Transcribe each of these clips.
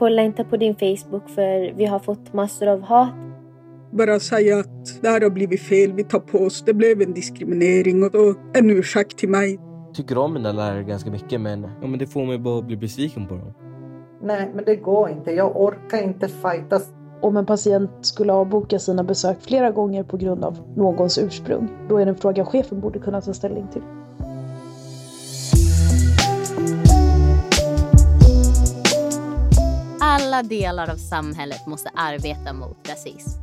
kolla inte på din Facebook för vi har fått massor av hat. Bara säga att det här har blivit fel, vi tar på oss, det blev en diskriminering och då en ursäkt till mig. Tycker om mina lärare ganska mycket men, ja, men det får mig bara att bli besviken på dem. Nej, men det går inte. Jag orkar inte fightas. Om en patient skulle avboka sina besök flera gånger på grund av någons ursprung, då är det en fråga chefen borde kunna ta ställning till. Alla delar av samhället måste arbeta mot rasism.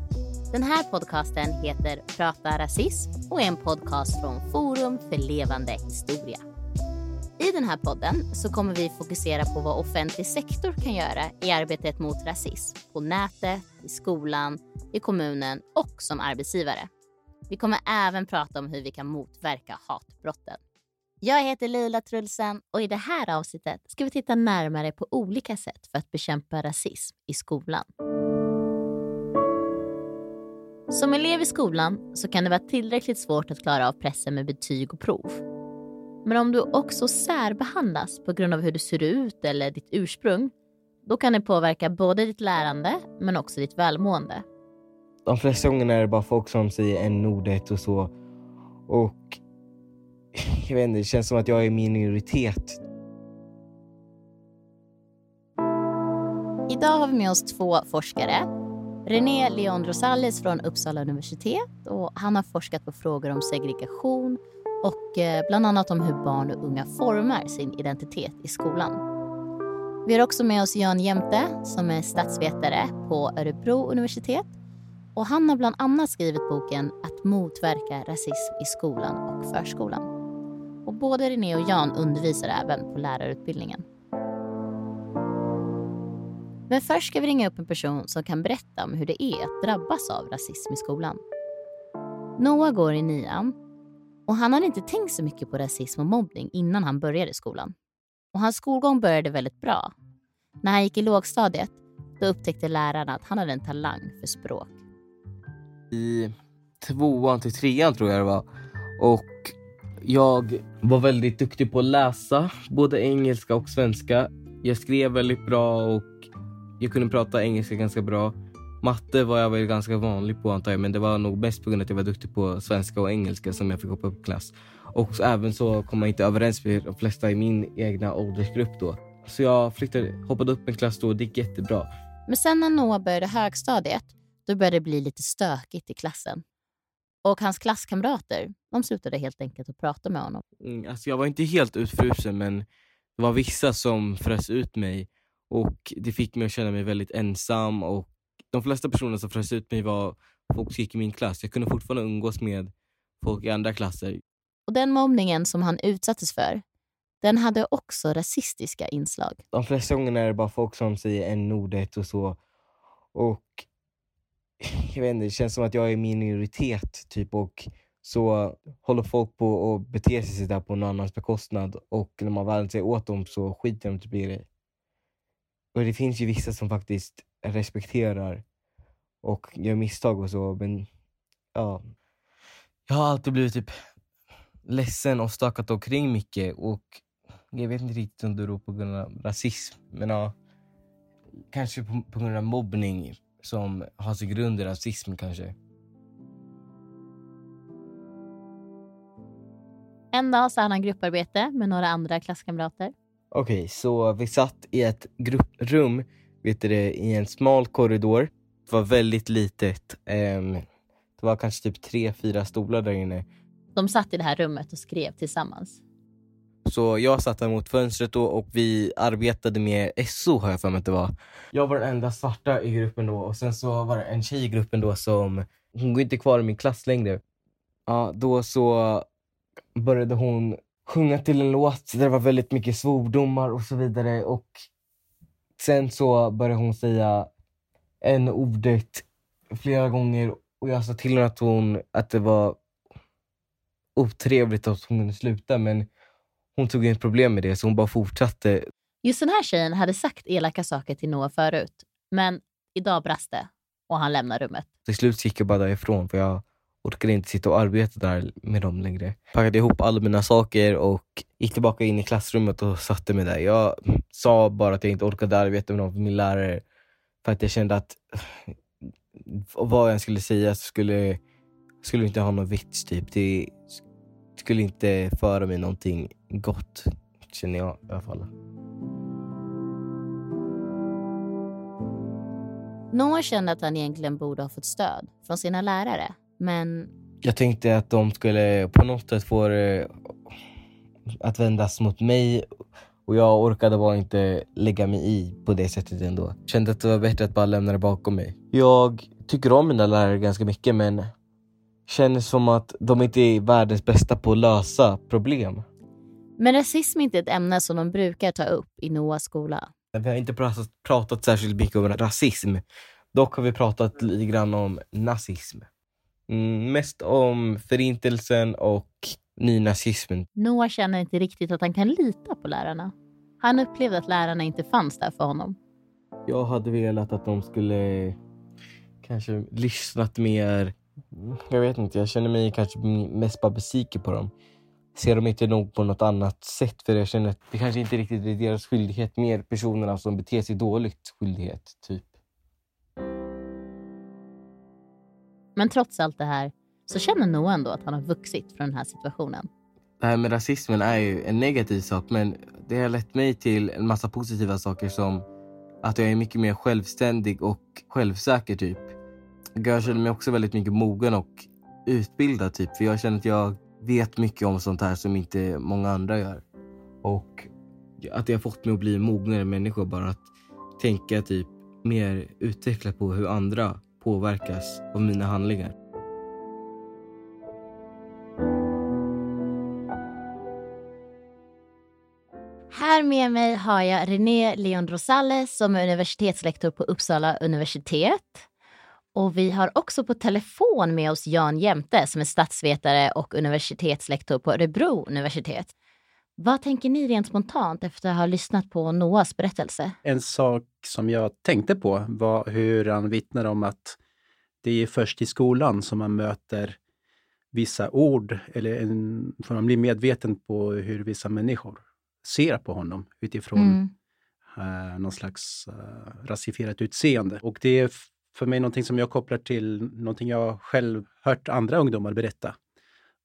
Den här podcasten heter Prata rasism och är en podcast från Forum för levande historia. I den här podden så kommer vi fokusera på vad offentlig sektor kan göra i arbetet mot rasism på nätet, i skolan, i kommunen och som arbetsgivare. Vi kommer även prata om hur vi kan motverka hatbrotten. Jag heter Lila Trulsen och i det här avsnittet ska vi titta närmare på olika sätt för att bekämpa rasism i skolan. Som elev i skolan så kan det vara tillräckligt svårt att klara av pressen med betyg och prov. Men om du också särbehandlas på grund av hur du ser ut eller ditt ursprung, då kan det påverka både ditt lärande men också ditt välmående. De flesta gångerna är det bara folk som säger n-ordet och så. Och jag vet inte, det känns som att jag är minoritet. Idag har vi med oss två forskare. René Leon Rosales från Uppsala universitet och han har forskat på frågor om segregation och eh, bland annat om hur barn och unga formar sin identitet i skolan. Vi har också med oss Jan Jämte som är statsvetare på Örebro universitet och han har bland annat skrivit boken Att motverka rasism i skolan och förskolan. Och både René och Jan undervisar även på lärarutbildningen. Men först ska vi ringa upp en person som kan berätta om hur det är att drabbas av rasism i skolan. Noah går i nian och han hade inte tänkt så mycket på rasism och mobbning innan han började skolan. Och hans skolgång började väldigt bra. När han gick i lågstadiet då upptäckte lärarna att han hade en talang för språk. I tvåan till trean tror jag det var. Och jag var väldigt duktig på att läsa, både engelska och svenska. Jag skrev väldigt bra och jag kunde prata engelska ganska bra. Matte var jag väl ganska vanlig på antar jag, men det var nog bäst på grund av att jag var duktig på svenska och engelska som jag fick hoppa upp klass. Och även så kom jag inte överens med de flesta i min egna åldersgrupp då. Så jag flyttade, hoppade upp en klass då och det gick jättebra. Men sen när Noah började högstadiet, då började det bli lite stökigt i klassen. Och hans klasskamrater, de slutade helt enkelt att prata med honom. Mm, alltså jag var inte helt utfrusen men det var vissa som frös ut mig och det fick mig att känna mig väldigt ensam och de flesta personer som frös ut mig var folk som gick i min klass. Jag kunde fortfarande umgås med folk i andra klasser. Och den mobbningen som han utsattes för, den hade också rasistiska inslag. De flesta gångerna är det bara folk som säger n-ordet och så. Och jag vet inte, det känns som att jag är minoritet typ och så håller folk på att bete sig där på någon annans bekostnad och när man väl säger åt dem så skiter de typ i det. Och det finns ju vissa som faktiskt respekterar och gör misstag och så, men ja. Jag har alltid blivit typ ledsen och stökat omkring mycket och jag vet inte riktigt om det beror på grund av rasism, men ja. Kanske på, på grund av mobbning som har sin grund i rasism kanske. En dag så hade han grupparbete med några andra klasskamrater. Okej, okay, så vi satt i ett grupprum vet du, i en smal korridor. Det var väldigt litet. Um, det var kanske typ tre, fyra stolar där inne. De satt i det här rummet och skrev tillsammans. Så jag satt där mot fönstret då och vi arbetade med SO har jag för mig att det var. Jag var den enda svarta i gruppen då och sen så var det en tjej i gruppen då som, hon går inte kvar i min klass längre. Ja, då så började hon sjunga till en låt där det var väldigt mycket svordomar och så vidare och sen så började hon säga en ordet flera gånger och jag sa till henne att, hon, att det var otrevligt att hon kunde sluta men hon tog inget problem med det så hon bara fortsatte. Just den här tjejen hade sagt elaka saker till Noah förut men idag brast det och han lämnar rummet. Till slut gick jag bara därifrån för jag orkade inte sitta och arbeta där med dem längre. Packade ihop alla mina saker och gick tillbaka in i klassrummet och satte mig där. Jag sa bara att jag inte orkade arbeta med för min lärare. För att jag kände att vad jag skulle säga skulle, skulle inte ha någon vits. Typ. Det skulle inte föra mig någonting gott, känner jag i alla fall. Noah kände att han egentligen borde ha fått stöd från sina lärare, men... Jag tänkte att de skulle på något sätt få det att vändas mot mig och jag orkade bara inte lägga mig i på det sättet ändå. Kände att det var bättre att bara lämna det bakom mig. Jag tycker om mina lärare ganska mycket men känner som att de inte är världens bästa på att lösa problem. Men rasism är inte ett ämne som de brukar ta upp i Noahs skola. Vi har inte pratat, pratat särskilt mycket om rasism. Dock har vi pratat lite grann om nazism. Mm, mest om förintelsen och nynazismen. Noah känner inte riktigt att han kan lita på lärarna. Han upplevde att lärarna inte fanns där för honom. Jag hade velat att de skulle kanske lyssnat mer. Jag vet inte, jag känner mig kanske mest bara besviken på dem. Ser de inte nog på något annat sätt för jag känner att det kanske inte riktigt är deras skyldighet, mer personerna som beter sig dåligt skyldighet, typ. Men trots allt det här så känner Noah ändå att han har vuxit från den här situationen. Det här med rasismen är ju en negativ sak men det har lett mig till en massa positiva saker som att jag är mycket mer självständig och självsäker typ. Jag känner mig också väldigt mycket mogen och utbildad typ för jag känner att jag vet mycket om sånt här som inte många andra gör. Och att det har fått mig att bli en mognare människa bara att tänka typ mer utvecklat på hur andra påverkas av mina handlingar. Här med mig har jag René Leon Rosales som är universitetslektor på Uppsala universitet. Och vi har också på telefon med oss Jan Jämte som är statsvetare och universitetslektor på Örebro universitet. Vad tänker ni rent spontant efter att ha lyssnat på Noahs berättelse? En sak som jag tänkte på var hur han vittnar om att det är först i skolan som man möter vissa ord eller en, får man bli medveten på hur vissa människor ser på honom utifrån mm. uh, någon slags uh, rasifierat utseende. Och det för mig någonting som jag kopplar till någonting jag själv hört andra ungdomar berätta.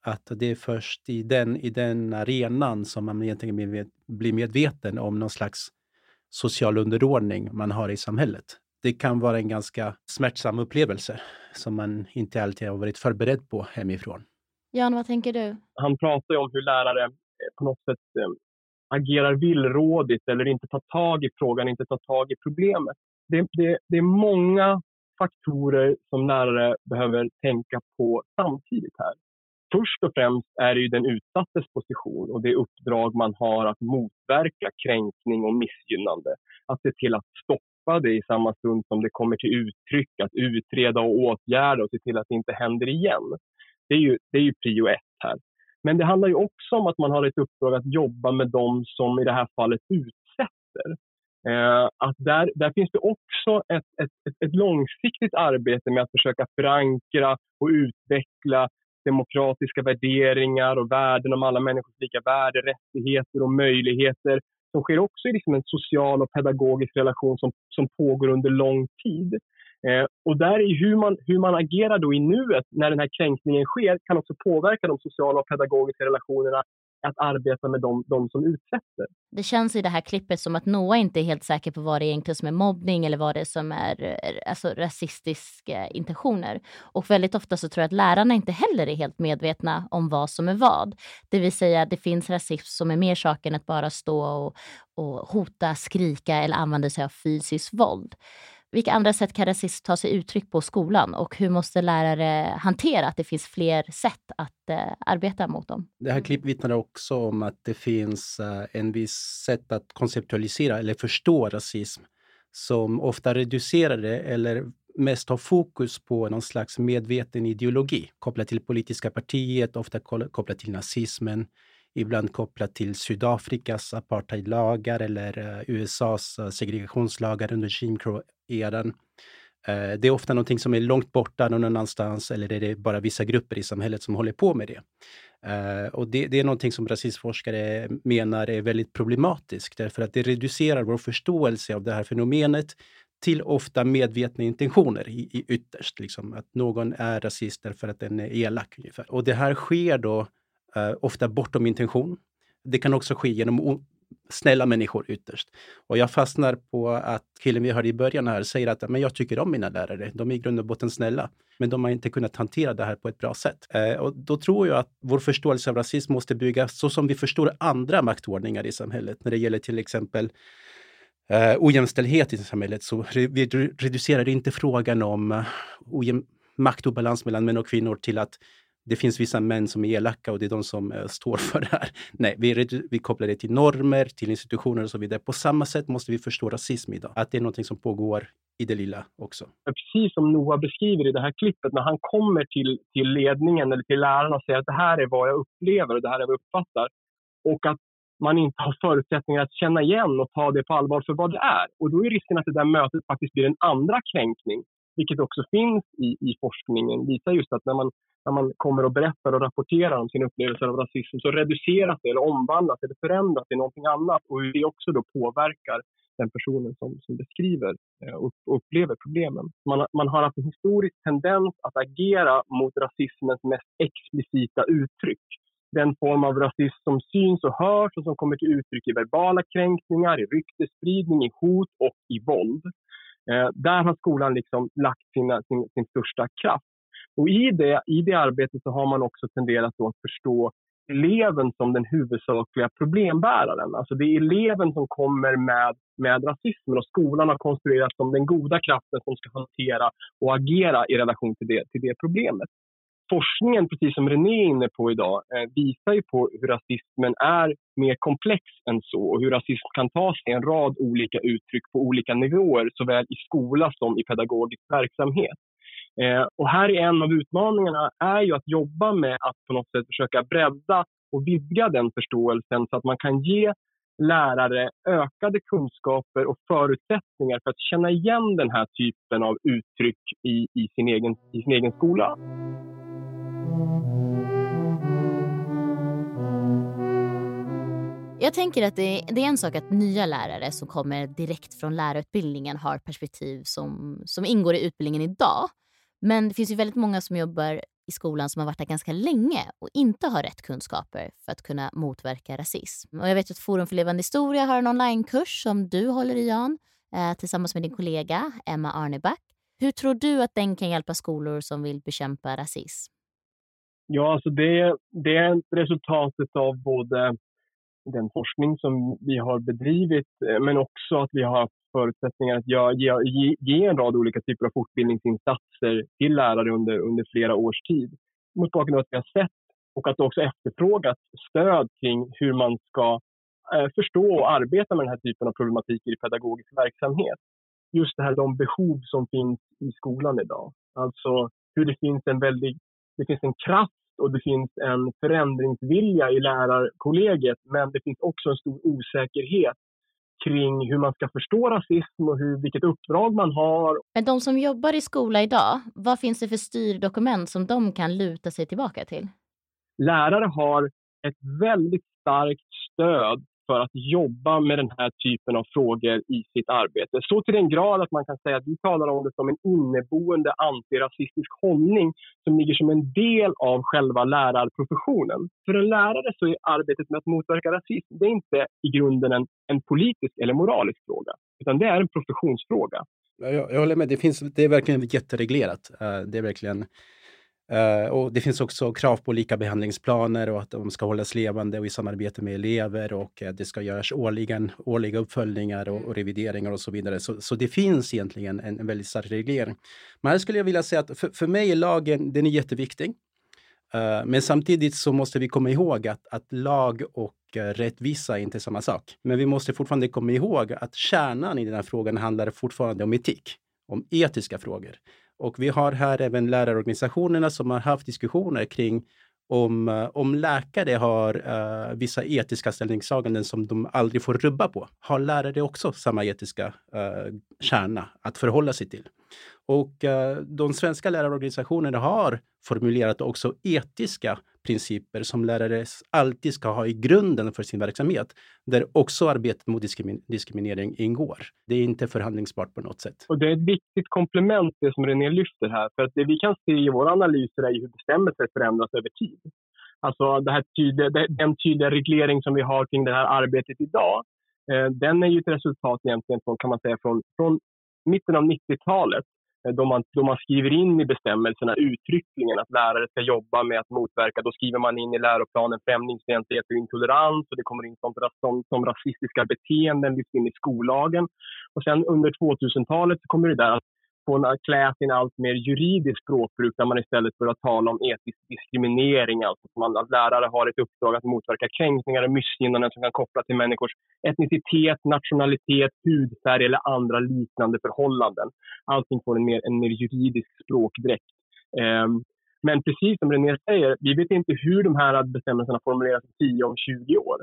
Att det är först i den, i den arenan som man egentligen blir medveten om någon slags social underordning man har i samhället. Det kan vara en ganska smärtsam upplevelse som man inte alltid har varit förberedd på hemifrån. Jan, vad tänker du? Han pratar ju om hur lärare på något sätt agerar villrådigt eller inte tar tag i frågan, inte tar tag i problemet. Det, det, det är många faktorer som lärare behöver tänka på samtidigt här. Först och främst är det ju den utsattes position och det uppdrag man har att motverka kränkning och missgynnande. Att se till att stoppa det i samma stund som det kommer till uttryck, att utreda och åtgärda och se till att det inte händer igen. Det är ju, det är ju prio ett här. Men det handlar ju också om att man har ett uppdrag att jobba med dem som i det här fallet utsätter. Eh, att där, där finns det också ett, ett, ett, ett, långsiktigt arbete med att försöka förankra och utveckla demokratiska värderingar och värden om alla människors lika värde, rättigheter och möjligheter som sker också i liksom en social och pedagogisk relation som, som pågår under lång tid. Eh, och där är hur man, hur man agerar då i nuet när den här kränkningen sker kan också påverka de sociala och pedagogiska relationerna att arbeta med de, de som utsätter. Det känns i det här klippet som att Noah inte är helt säker på vad det egentligen som är mobbning eller vad det är som är eh, alltså, rasistiska intentioner. Och väldigt ofta så tror jag att lärarna inte heller är helt medvetna om vad som är vad. Det vill säga det finns rasism som är mer sak än att bara stå och, och hota, skrika eller använda sig av fysiskt våld. Vilka andra sätt kan rasism ta sig uttryck på skolan? Och hur måste lärare hantera att det finns fler sätt att eh, arbeta mot dem? Det här klippet vittnar också om att det finns eh, en viss sätt att konceptualisera eller förstå rasism som ofta reducerar det eller mest har fokus på någon slags medveten ideologi kopplat till politiska partiet, ofta kopplat till nazismen, ibland kopplat till Sydafrikas apartheidlagar eller eh, USAs eh, segregationslagar under Jim Crow-eran. Eh, det är ofta någonting som är långt borta någon annanstans eller är det bara vissa grupper i samhället som håller på med det. Och det, det, är någonting som rasismforskare menar är väldigt problematiskt därför att det reducerar vår förståelse av det här fenomenet till ofta medvetna intentioner i, i ytterst. Liksom, att någon är rasist därför att den är elak. Ungefär. Och det här sker då eh, ofta bortom intention. Det kan också ske genom snälla människor ytterst. Och jag fastnar på att killen vi hörde i början här säger att men jag tycker om mina lärare. De är i grund och botten snälla, men de har inte kunnat hantera det här på ett bra sätt. Eh, och då tror jag att vår förståelse av rasism måste byggas så som vi förstår andra maktordningar i samhället. När det gäller till exempel eh, ojämställdhet i samhället så re vi reducerar inte frågan om eh, uh, maktobalans mellan män och kvinnor till att det finns vissa män som är elaka och det är de som uh, står för det här. Nej, vi, vi kopplar det till normer, till institutioner och så vidare. På samma sätt måste vi förstå rasism idag, att det är någonting som pågår i det lilla också. Precis som Noah beskriver i det här klippet, när han kommer till, till ledningen eller till lärarna och säger att det här är vad jag upplever och det här är vad jag uppfattar. Och att man inte har förutsättningar att känna igen och ta det på allvar för vad det är. Och då är risken att det där mötet faktiskt blir en andra kränkning, vilket också finns i, i forskningen. visar just att när man när man kommer och berättar och rapporterar om sina upplevelser av rasism så reduceras det eller omvandlas eller förändras till någonting annat och hur det också då påverkar den personen som, som beskriver eh, och upplever problemen. Man, man har haft en historisk tendens att agera mot rasismens mest explicita uttryck. Den form av rasism som syns och hörs och som kommer till uttryck i verbala kränkningar, i ryktesspridning, i hot och i våld. Eh, där har skolan liksom lagt sina, sin, sin största kraft. Och i det, i det arbetet så har man också tenderat att förstå eleven som den huvudsakliga problembäraren. Alltså det är eleven som kommer med, med rasismen och skolan har konstruerats som den goda kraften som ska hantera och agera i relation till det, till det problemet. Forskningen, precis som René är inne på idag, eh, visar ju på hur rasismen är mer komplex än så och hur rasism kan ta sig en rad olika uttryck på olika nivåer, såväl i skola som i pedagogisk verksamhet. Eh, och här är en av utmaningarna är ju att jobba med att på något sätt försöka bredda och vidga den förståelsen så att man kan ge lärare ökade kunskaper och förutsättningar för att känna igen den här typen av uttryck i, i, sin, egen, i sin egen skola. Jag tänker att det, det, är en sak att nya lärare som kommer direkt från lärarutbildningen har perspektiv som, som ingår i utbildningen idag. Men det finns ju väldigt många som jobbar i skolan som har varit där ganska länge och inte har rätt kunskaper för att kunna motverka rasism. Och jag vet att Forum för levande historia har en onlinekurs som du håller i Jan eh, tillsammans med din kollega Emma Arneback. Hur tror du att den kan hjälpa skolor som vill bekämpa rasism? Ja, alltså det, det är resultatet av både den forskning som vi har bedrivit eh, men också att vi har haft förutsättningar att ge, ge, ge en rad olika typer av fortbildningsinsatser till lärare under, under flera års tid. Mot bakgrund av att vi har sett och att det också efterfrågat stöd kring hur man ska eh, förstå och arbeta med den här typen av problematik i pedagogisk verksamhet. Just det här de behov som finns i skolan idag. Alltså hur det finns en väldigt, det finns en kraft och det finns en förändringsvilja i lärarkollegiet men det finns också en stor osäkerhet kring hur man ska förstå rasism och hur, vilket uppdrag man har. Men de som jobbar i skola idag, vad finns det för styrdokument som de kan luta sig tillbaka till? Lärare har ett väldigt starkt stöd för att jobba med den här typen av frågor i sitt arbete. Så till den grad att man kan säga att vi talar om det som en inneboende antirasistisk hållning som ligger som en del av själva lärarprofessionen. För en lärare så är arbetet med att motverka rasism det är inte i grunden en, en politisk eller moralisk fråga, utan det är en professionsfråga. Jag, jag håller med, det, finns, det är verkligen jättereglerat. Eh, det är verkligen Uh, och det finns också krav på lika behandlingsplaner och att de ska hållas levande och i samarbete med elever och uh, det ska göras årligen, årliga uppföljningar och, och revideringar och så vidare. Så, så det finns egentligen en, en, väldigt stark reglering. Men här skulle jag vilja säga att för, för mig är lagen den är jätteviktig. Uh, men samtidigt så måste vi komma ihåg att, att lag och rättvisa är inte samma sak. Men vi måste fortfarande komma ihåg att kärnan i den här frågan handlar fortfarande om etik, om etiska frågor. Och vi har här även lärarorganisationerna som har haft diskussioner kring om, eh, om läkare har uh, vissa etiska ställningstaganden som de aldrig får rubba på, har lärare också samma etiska uh, kärna att förhålla sig till? Och uh, de svenska lärarorganisationerna har formulerat också etiska principer som lärare alltid ska ha i grunden för sin verksamhet, där också arbetet mot diskrimin diskriminering ingår. Det är inte förhandlingsbart på något sätt. Och det är ett viktigt komplement det som René lyfter här, för att det vi kan se i våra analyser är hur bestämmelser förändras över tid. Alltså det här tydliga, den tydliga reglering som vi har kring det här arbetet idag, eh, den är ju ett resultat egentligen från, kan man säga, från, från mitten av 90-talet Eh, då man, då man skriver in i bestämmelserna uttryckligen att lärare ska jobba med att motverka, då skriver man in i läroplanen främlingsfientlighet och intolerans och det kommer in som, som, som rasistiska beteenden lyfts in i skollagen. Och sen under 2000-talet så kommer det där att få klä sin allt mer juridisk språkbruk där man istället börjar tala om etisk diskriminering. Alltså att, man, att lärare har ett uppdrag att motverka kränkningar och missgynnanden som kan kopplas till människors etnicitet, nationalitet, hudfärg eller andra liknande förhållanden. Allting får en mer, en mer juridisk språkdräkt. Um, men precis som René säger, vi vet inte hur de här bestämmelserna formuleras om 10 om 20 år.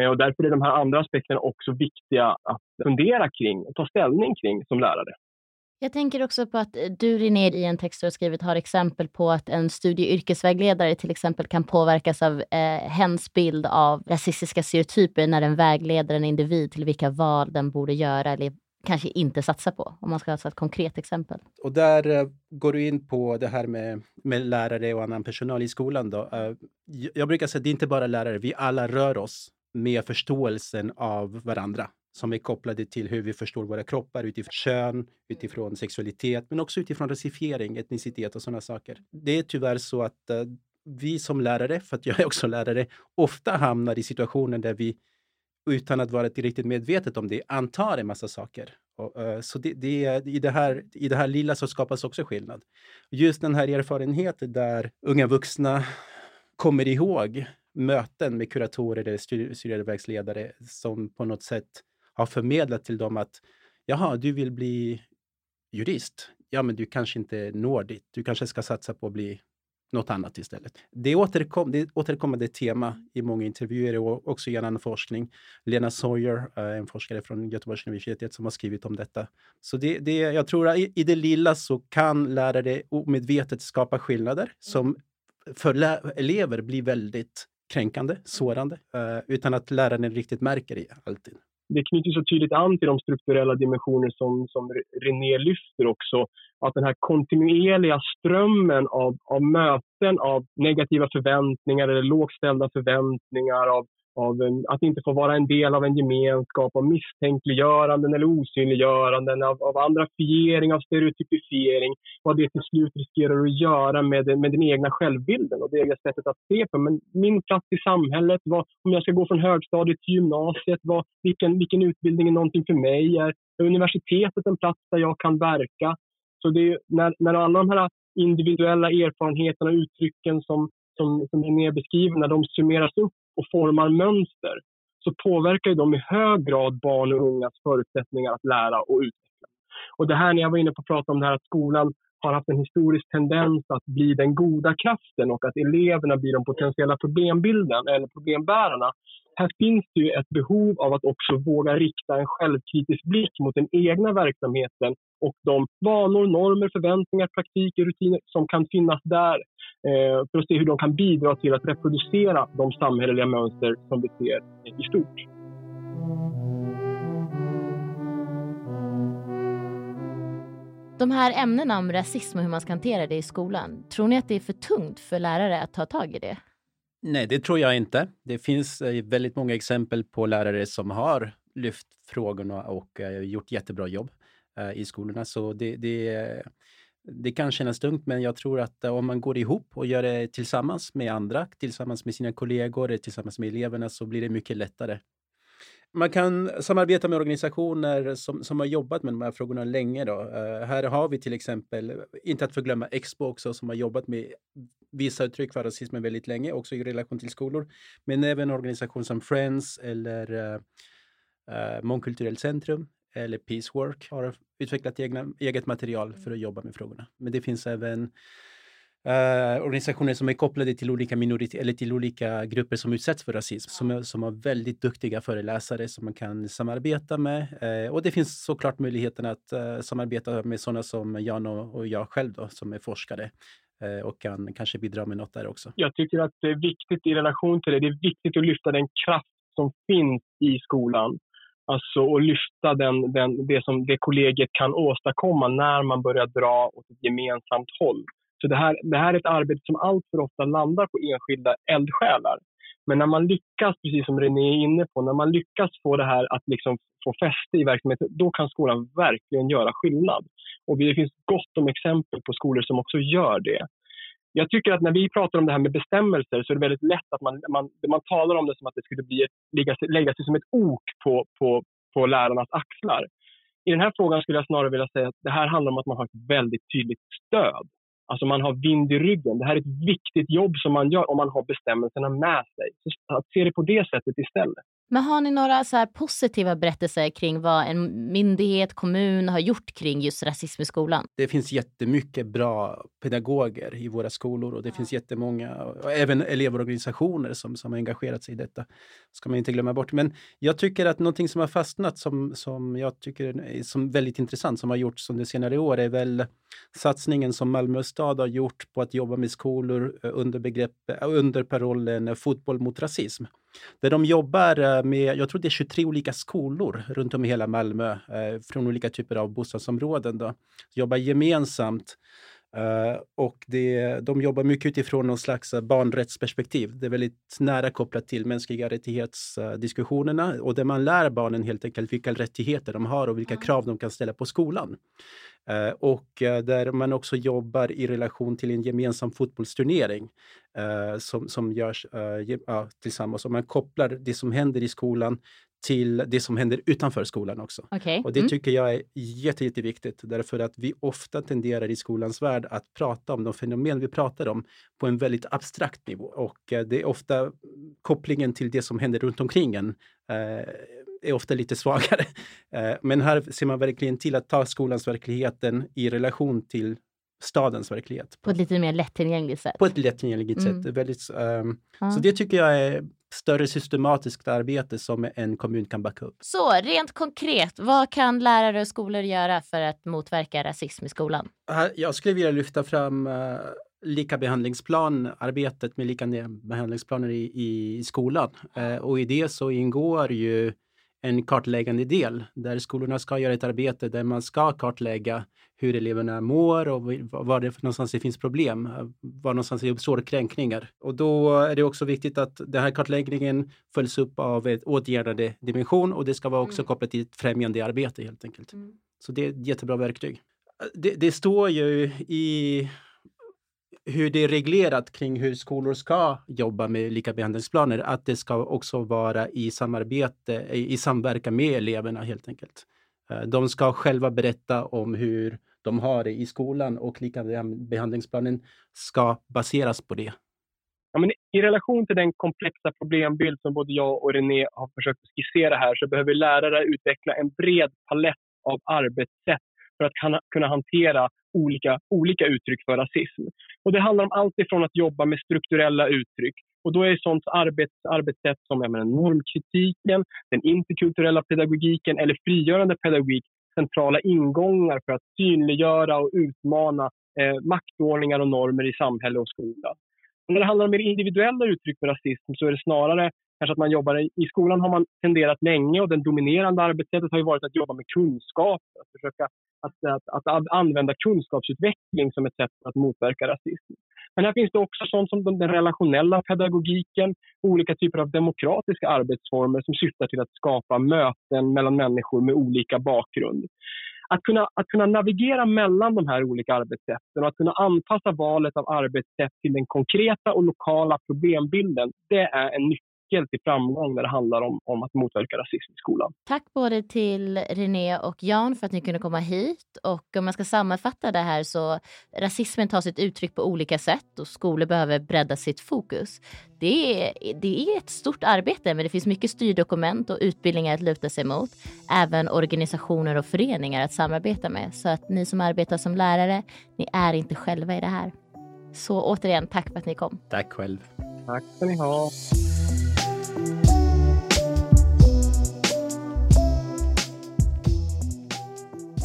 Eh, och därför är de här andra aspekterna också viktiga att fundera kring och ta ställning kring som lärare. Jag tänker också på att eh, du, René, i en text du har skrivit har exempel på att en studie och yrkesvägledare till exempel kan påverkas av eh, hens bild av rasistiska stereotyper när den vägleder en individ till vilka val den borde göra eller kanske inte satsa på, om man ska ha ett konkret exempel. Och där eh, går du in på det här med, med lärare och annan personal i skolan. Då. Eh, jag brukar säga att det är inte bara lärare, vi alla rör oss med förståelsen av varandra som är kopplade till hur vi förstår våra kroppar utifrån kön, utifrån sexualitet, men också utifrån rasifiering, etnicitet och sådana saker. Det är tyvärr så att uh, vi som lärare, för att jag är också lärare, ofta hamnar i situationer där vi utan att vara riktigt medvetet om det antar en massa saker. Och, uh, så det, det, i, det här, i det här lilla så skapas också skillnad. Just den här erfarenheten där unga vuxna kommer ihåg möten med kuratorer eller studievägsledare som på något sätt har förmedlat till dem att jaha, du vill bli jurist. Ja, men du kanske inte når dit. Du kanske ska satsa på att bli något annat istället. Det, återkom, det återkommande tema i många intervjuer och också i annan forskning. Lena Sawyer, eh, en forskare från Göteborgs universitet som har skrivit om detta. Så det, det, jag tror att i, det lilla så kan lärare omedvetet skapa skillnader som för elever blir väldigt kränkande, sårande, eh, utan att läraren riktigt märker det alltid det knyter så tydligt an till de strukturella dimensioner som, som René lyfter också. Att den här kontinuerliga strömmen av, av möten av negativa förväntningar eller lågt ställda förväntningar, av av en, att inte få vara en del av en gemenskap, av misstänkliggöranden eller osynliggöranden, av, av andrafiering, av stereotypifiering, vad det till slut riskerar att göra med, med den egna självbilden och det egna sättet att se på men min plats i samhället, vad, om jag ska gå från högstadiet till gymnasiet, vad, vilken, vilken utbildning är någonting för mig? Är universitetet en plats där jag kan verka? Så det är, när, när alla de här individuella erfarenheterna och uttrycken som, som, som är mer beskrivna, de summeras upp och formar mönster så påverkar de i hög grad barn och ungas förutsättningar att lära och utveckla. Och det här när jag var inne på att prata om det här att skolan har haft en historisk tendens att bli den goda kraften och att eleverna blir de potentiella problembilden eller problembärarna. Här finns det ju ett behov av att också våga rikta en självkritisk blick mot den egna verksamheten och de vanor, normer, förväntningar, praktiker, rutiner som kan finnas där för att se hur de kan bidra till att reproducera de samhälleliga mönster som vi ser i stort. De här ämnena om rasism och hur man ska hantera det i skolan, tror ni att det är för tungt för lärare att ta tag i det? Nej, det tror jag inte. Det finns eh, väldigt många exempel på lärare som har lyft frågorna och eh, gjort jättebra jobb eh, i skolorna. Så det, det, det kan kännas tungt, men jag tror att eh, om man går ihop och gör det tillsammans med andra, tillsammans med sina kollegor, tillsammans med eleverna, så blir det mycket lättare man kan samarbeta med organisationer som, som har jobbat med de här frågorna länge. Då. Uh, här har vi till exempel, inte att förglömma Expo också, som har jobbat med vissa uttryck för rasismen väldigt länge, också i relation till skolor. Men även organisationer som Friends eller uh, uh, Mångkulturellt centrum eller Peacework har utvecklat egna, eget material för att jobba med frågorna. Men det finns även eh, organisationer som är kopplade till olika minoriteter eller till olika grupper som utsätts för rasism, som, är, som har väldigt duktiga föreläsare som man kan samarbeta med. Eh, och det finns såklart möjligheten att eh, samarbeta med sådana som Jan och, och jag själv då, som är forskare och kan kanske bidra med något där också. Jag tycker att det är viktigt i relation till det, det är viktigt att lyfta den kraft som finns i skolan. Alltså att lyfta den, den, det som det kollegiet kan åstadkomma när man börjar dra åt ett gemensamt håll. Så det här, det här är ett arbete som allt för ofta landar på enskilda eldsjälar. Men när man lyckas, precis som René är inne på, när man lyckas få det här att liksom få fäste i verksamheten, då kan skolan verkligen göra skillnad. Och det finns gott om exempel på skolor som också gör det. Jag tycker att när vi pratar om det här med bestämmelser så är det väldigt lätt att man, man, man talar om det som att det skulle bli ett, lägga, lägga sig som ett ok på, på, på lärarnas axlar. I den här frågan skulle jag snarare vilja säga att det här handlar om att man har ett väldigt tydligt stöd. Alltså man har vind i ryggen. Det här är ett viktigt jobb som man gör om man har bestämmelserna med sig. Så att se det på det sättet istället. Men har ni några så positiva berättelser kring vad en myndighet, kommun har gjort kring just rasism i skolan? Det finns jättemycket bra pedagoger i våra skolor och det ja. finns jättemånga, och även elevorganisationer som, som har engagerat sig i detta. ska man inte glömma bort. Men jag tycker att någonting som har fastnat som, som jag tycker är som väldigt intressant som har gjorts under senare år är väl satsningen som Malmö stad har gjort på att jobba med skolor under, begrepp, under parollen fotboll mot rasism. Där de jobbar eh, med, jag tror det är 23 olika skolor runt om i hela Malmö eh, från olika typer av bostadsområden. Då. Jobbar gemensamt Uh, och det, de jobbar mycket utifrån någon slags barnrättsperspektiv. Det är väldigt nära kopplat till mänskliga rättighetsdiskussionerna och där man lär barnen helt enkelt vilka rättigheter de har och vilka krav de kan ställa på skolan. Uh, och uh, där man också jobbar i relation till en gemensam fotbollsturnering som, som görs tillsammans. Och man kopplar det som händer i skolan till det som händer utanför skolan också. Okay. Och det mm. tycker jag är jätte, jätteviktigt därför att vi ofta tenderar i skolans värld att prata om de fenomen vi pratar om på en väldigt abstrakt nivå. Och eh, det är ofta kopplingen till det som händer runt omkring en eh, är ofta lite svagare. Eh, men här ser man verkligen till att ta skolans verkligheten i relation till stadens verklighet. På ett lite mer lättillgängligt sätt? På ett lättillgängligt mm. sätt. Väldigt, um, ja. Så det tycker jag är större systematiskt arbete som en kommun kan backa upp. Så rent konkret, vad kan lärare och skolor göra för att motverka rasism i skolan? Jag skulle vilja lyfta fram uh, lika behandlingsplan, arbetet med lika behandlingsplaner i, i skolan. Uh, och i det så ingår ju en kartläggande del där skolorna ska göra ett arbete där man ska kartlägga hur eleverna mår och var det någonstans det finns problem, var någonstans det uppstår kränkningar. Och då är det också viktigt att den här kartläggningen följs upp av ett åtgärdande dimension och det ska vara också mm. kopplat till ett främjande arbete helt enkelt. Mm. Så det är ett jättebra verktyg. Det, det står ju i hur det är reglerat kring hur skolor ska jobba med likabehandlingsplaner, att det ska också vara i samarbete, i samverkan med eleverna helt enkelt. Eh, de ska själva berätta om hur de har det i skolan och likabehandlingsplanen ska baseras på det. Ja, men I relation till den komplexa problembild som både jag och René har försökt skissera här så behöver lärare utveckla en bred palett av arbetssätt för att kunna hantera olika, olika uttryck för rasism. Och det handlar om allt ifrån att jobba med strukturella uttryck och då är sånt arbets, arbetssätt som jag menar, normkritiken, den interkulturella pedagogiken eller frigörande pedagogik centrala ingångar för att synliggöra och utmana eh, maktordningar och normer i samhälle och skola. Och när det handlar om mer individuella uttryck för rasism så är det snarare kanske att man jobbar i, i skolan har man tenderat länge och det dominerande arbetssättet har ju varit att jobba med kunskap, att försöka att, att, att använda kunskapsutveckling som ett sätt att motverka rasism. Men här finns det också sånt som den relationella pedagogiken, olika typer av demokratiska arbetsformer som syftar till att skapa möten mellan människor med olika bakgrund. Att kunna, att kunna navigera mellan de här olika arbetssätten och att kunna anpassa valet av arbetssätt till den konkreta och lokala problembilden, det är en nyckel nyckel till framgång när det handlar om, om att motverka rasism i skolan. Tack både till René och Jan för att ni kunde komma hit. Och om man ska sammanfatta det här så rasismen tar sitt uttryck på olika sätt och skolor behöver bredda sitt fokus. Det är, det är ett stort arbete men det finns mycket styrdokument och utbildningar att luta sig mot. Även organisationer och föreningar att samarbeta med. Så att ni som arbetar som lärare, ni är inte själva i det här. Så återigen, tack för att ni kom. Tack själv. Tack ska ni ha.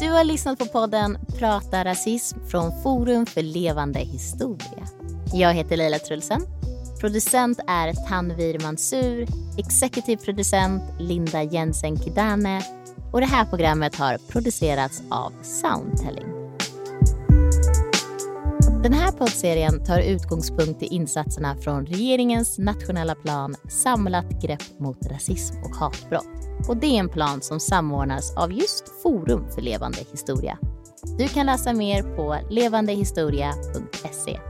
Du har lyssnat på podden Prata rasism från Forum för levande historia. Jag heter Leila Trulsen. Producent är Tanvir Mansur, executive producent Linda Jensen Kidane och det här programmet har producerats av Soundtelling. Den här poddserien tar utgångspunkt i insatserna från regeringens nationella plan Samlat grepp mot rasism och hatbrott. Och det är en plan som samordnas av just Forum för levande historia. Du kan läsa mer på levandehistoria.se.